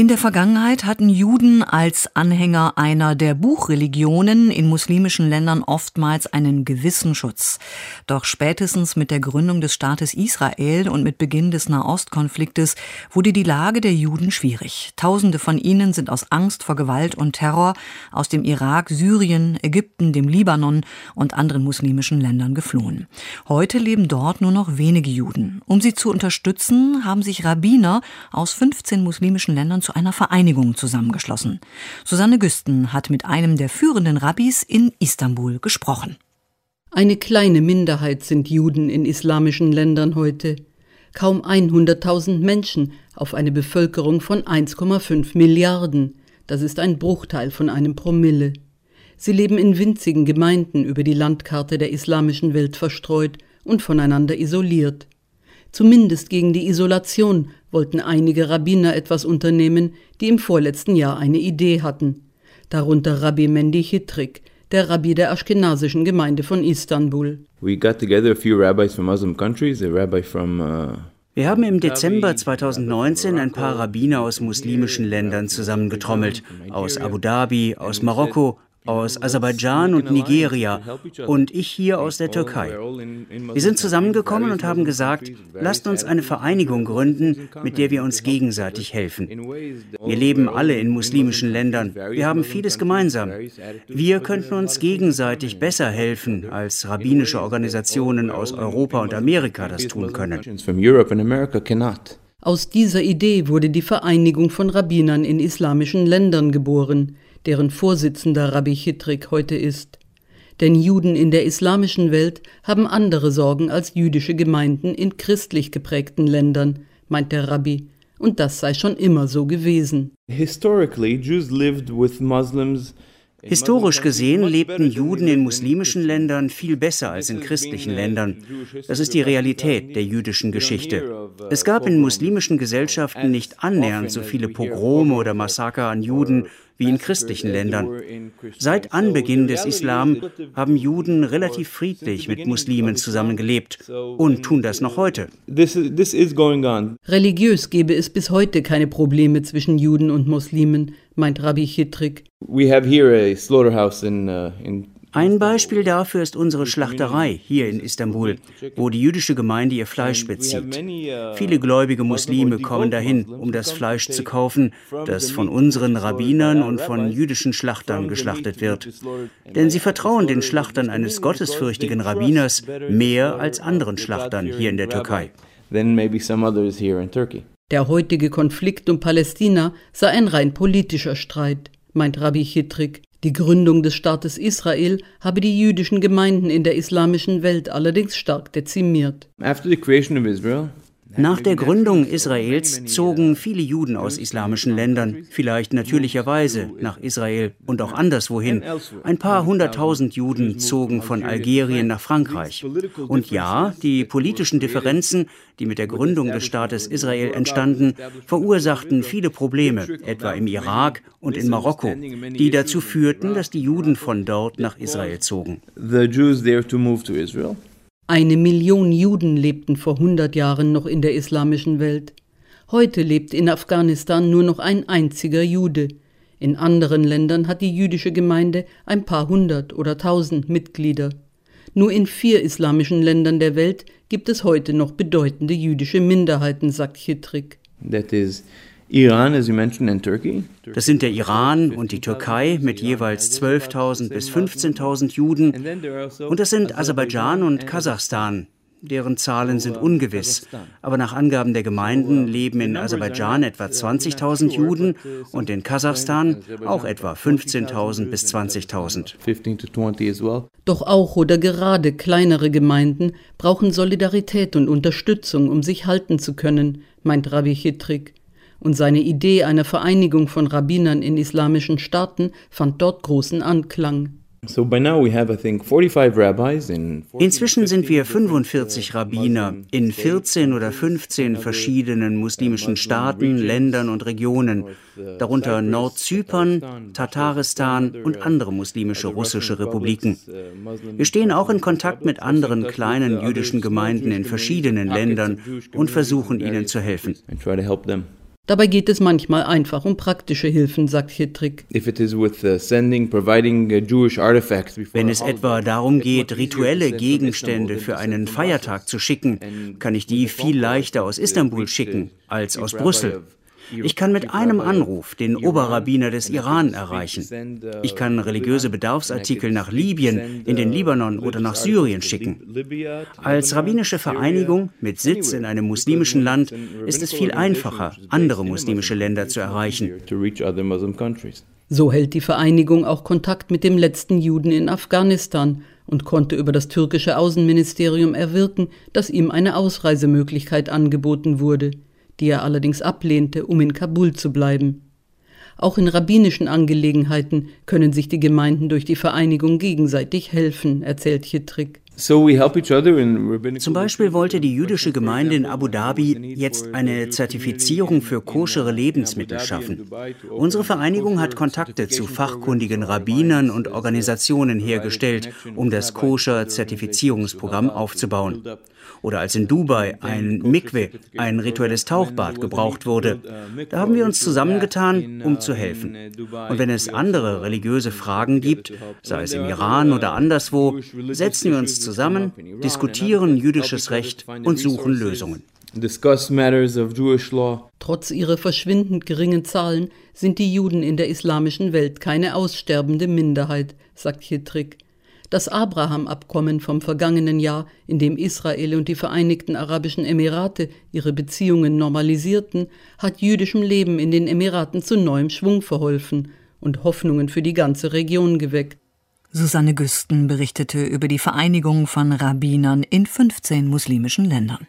In der Vergangenheit hatten Juden als Anhänger einer der Buchreligionen in muslimischen Ländern oftmals einen gewissen Schutz. Doch spätestens mit der Gründung des Staates Israel und mit Beginn des Nahostkonfliktes wurde die Lage der Juden schwierig. Tausende von ihnen sind aus Angst vor Gewalt und Terror aus dem Irak, Syrien, Ägypten, dem Libanon und anderen muslimischen Ländern geflohen. Heute leben dort nur noch wenige Juden. Um sie zu unterstützen, haben sich Rabbiner aus 15 muslimischen Ländern zu einer Vereinigung zusammengeschlossen. Susanne Güsten hat mit einem der führenden Rabbis in Istanbul gesprochen. Eine kleine Minderheit sind Juden in islamischen Ländern heute. Kaum 100.000 Menschen auf eine Bevölkerung von 1,5 Milliarden. Das ist ein Bruchteil von einem Promille. Sie leben in winzigen Gemeinden über die Landkarte der islamischen Welt verstreut und voneinander isoliert. Zumindest gegen die Isolation wollten einige Rabbiner etwas unternehmen, die im vorletzten Jahr eine Idee hatten. Darunter Rabbi Mendy Hitrik, der Rabbi der aschkenasischen Gemeinde von Istanbul. We got together a few rabbis from Muslim countries, a rabbi from uh wir haben im Dezember 2019 ein paar Rabbiner aus muslimischen Ländern zusammengetrommelt, aus Abu Dhabi, aus Marokko, aus Aserbaidschan und Nigeria und ich hier aus der Türkei. Wir sind zusammengekommen und haben gesagt, lasst uns eine Vereinigung gründen, mit der wir uns gegenseitig helfen. Wir leben alle in muslimischen Ländern. Wir haben vieles gemeinsam. Wir könnten uns gegenseitig besser helfen, als rabbinische Organisationen aus Europa und Amerika das tun können. Aus dieser Idee wurde die Vereinigung von Rabbinern in islamischen Ländern geboren deren Vorsitzender Rabbi Chitrik heute ist. Denn Juden in der islamischen Welt haben andere Sorgen als jüdische Gemeinden in christlich geprägten Ländern, meint der Rabbi, und das sei schon immer so gewesen. Historically, Jews lived with Muslims Historisch gesehen lebten Juden in muslimischen Ländern viel besser als in christlichen Ländern. Das ist die Realität der jüdischen Geschichte. Es gab in muslimischen Gesellschaften nicht annähernd so viele Pogrome oder Massaker an Juden wie in christlichen Ländern. Seit Anbeginn des Islam haben Juden relativ friedlich mit Muslimen zusammengelebt und tun das noch heute. Religiös gäbe es bis heute keine Probleme zwischen Juden und Muslimen, meint Rabbi Chitrik. We have here a slaughterhouse in, uh, in ein Beispiel dafür ist unsere Schlachterei hier in Istanbul, wo die jüdische Gemeinde ihr Fleisch bezieht. Viele gläubige Muslime kommen dahin, um das Fleisch zu kaufen, das von unseren Rabbinern und von jüdischen Schlachtern geschlachtet wird. Denn sie vertrauen den Schlachtern eines gottesfürchtigen Rabbiners mehr als anderen Schlachtern hier in der Türkei. Der heutige Konflikt um Palästina sei ein rein politischer Streit, meint Rabbi Chitrik. Die Gründung des Staates Israel habe die jüdischen Gemeinden in der islamischen Welt allerdings stark dezimiert. After the creation of Israel, nach der Gründung Israels zogen viele Juden aus islamischen Ländern, vielleicht natürlicherweise, nach Israel und auch anderswohin. Ein paar hunderttausend Juden zogen von Algerien nach Frankreich. Und ja, die politischen Differenzen, die mit der Gründung des Staates Israel entstanden, verursachten viele Probleme, etwa im Irak und in Marokko, die dazu führten, dass die Juden von dort nach Israel zogen. The Jews there to move to Israel. Eine Million Juden lebten vor 100 Jahren noch in der islamischen Welt. Heute lebt in Afghanistan nur noch ein einziger Jude. In anderen Ländern hat die jüdische Gemeinde ein paar hundert oder tausend Mitglieder. Nur in vier islamischen Ländern der Welt gibt es heute noch bedeutende jüdische Minderheiten, sagt Chitrik. That is Turkey. Das sind der Iran und die Türkei mit jeweils 12.000 bis 15.000 Juden. Und das sind Aserbaidschan und Kasachstan. Deren Zahlen sind ungewiss. Aber nach Angaben der Gemeinden leben in Aserbaidschan etwa 20.000 Juden und in Kasachstan auch etwa 15.000 bis 20.000. Doch auch oder gerade kleinere Gemeinden brauchen Solidarität und Unterstützung, um sich halten zu können, meint Rabbi Chitrik und seine Idee einer Vereinigung von Rabbinern in islamischen Staaten fand dort großen Anklang. Inzwischen sind wir 45 Rabbiner in 14 oder 15 verschiedenen muslimischen Staaten, Ländern und Regionen, darunter Nordzypern, Tataristan und andere muslimische russische Republiken. Wir stehen auch in Kontakt mit anderen kleinen jüdischen Gemeinden in verschiedenen Ländern und versuchen ihnen zu helfen. Dabei geht es manchmal einfach um praktische Hilfen, sagt Hittrick. Uh, Wenn es etwa darum geht, rituelle Gegenstände für einen Feiertag zu schicken, kann ich die viel leichter aus Istanbul schicken als aus Brüssel. Ich kann mit einem Anruf den Oberrabbiner des Iran erreichen. Ich kann religiöse Bedarfsartikel nach Libyen, in den Libanon oder nach Syrien schicken. Als rabbinische Vereinigung mit Sitz in einem muslimischen Land ist es viel einfacher, andere muslimische Länder zu erreichen. So hält die Vereinigung auch Kontakt mit dem letzten Juden in Afghanistan und konnte über das türkische Außenministerium erwirken, dass ihm eine Ausreisemöglichkeit angeboten wurde die er allerdings ablehnte, um in Kabul zu bleiben. Auch in rabbinischen Angelegenheiten können sich die Gemeinden durch die Vereinigung gegenseitig helfen, erzählt Chitrik. Zum Beispiel wollte die jüdische Gemeinde in Abu Dhabi jetzt eine Zertifizierung für koschere Lebensmittel schaffen. Unsere Vereinigung hat Kontakte zu fachkundigen Rabbinern und Organisationen hergestellt, um das Koscher-Zertifizierungsprogramm aufzubauen oder als in Dubai ein Mikwe, ein rituelles Tauchbad, gebraucht wurde. Da haben wir uns zusammengetan, um zu helfen. Und wenn es andere religiöse Fragen gibt, sei es im Iran oder anderswo, setzen wir uns zusammen, diskutieren jüdisches Recht und suchen Lösungen. Trotz ihrer verschwindend geringen Zahlen sind die Juden in der islamischen Welt keine aussterbende Minderheit, sagt Hitrik. Das Abraham-Abkommen vom vergangenen Jahr, in dem Israel und die Vereinigten Arabischen Emirate ihre Beziehungen normalisierten, hat jüdischem Leben in den Emiraten zu neuem Schwung verholfen und Hoffnungen für die ganze Region geweckt. Susanne Güsten berichtete über die Vereinigung von Rabbinern in 15 muslimischen Ländern.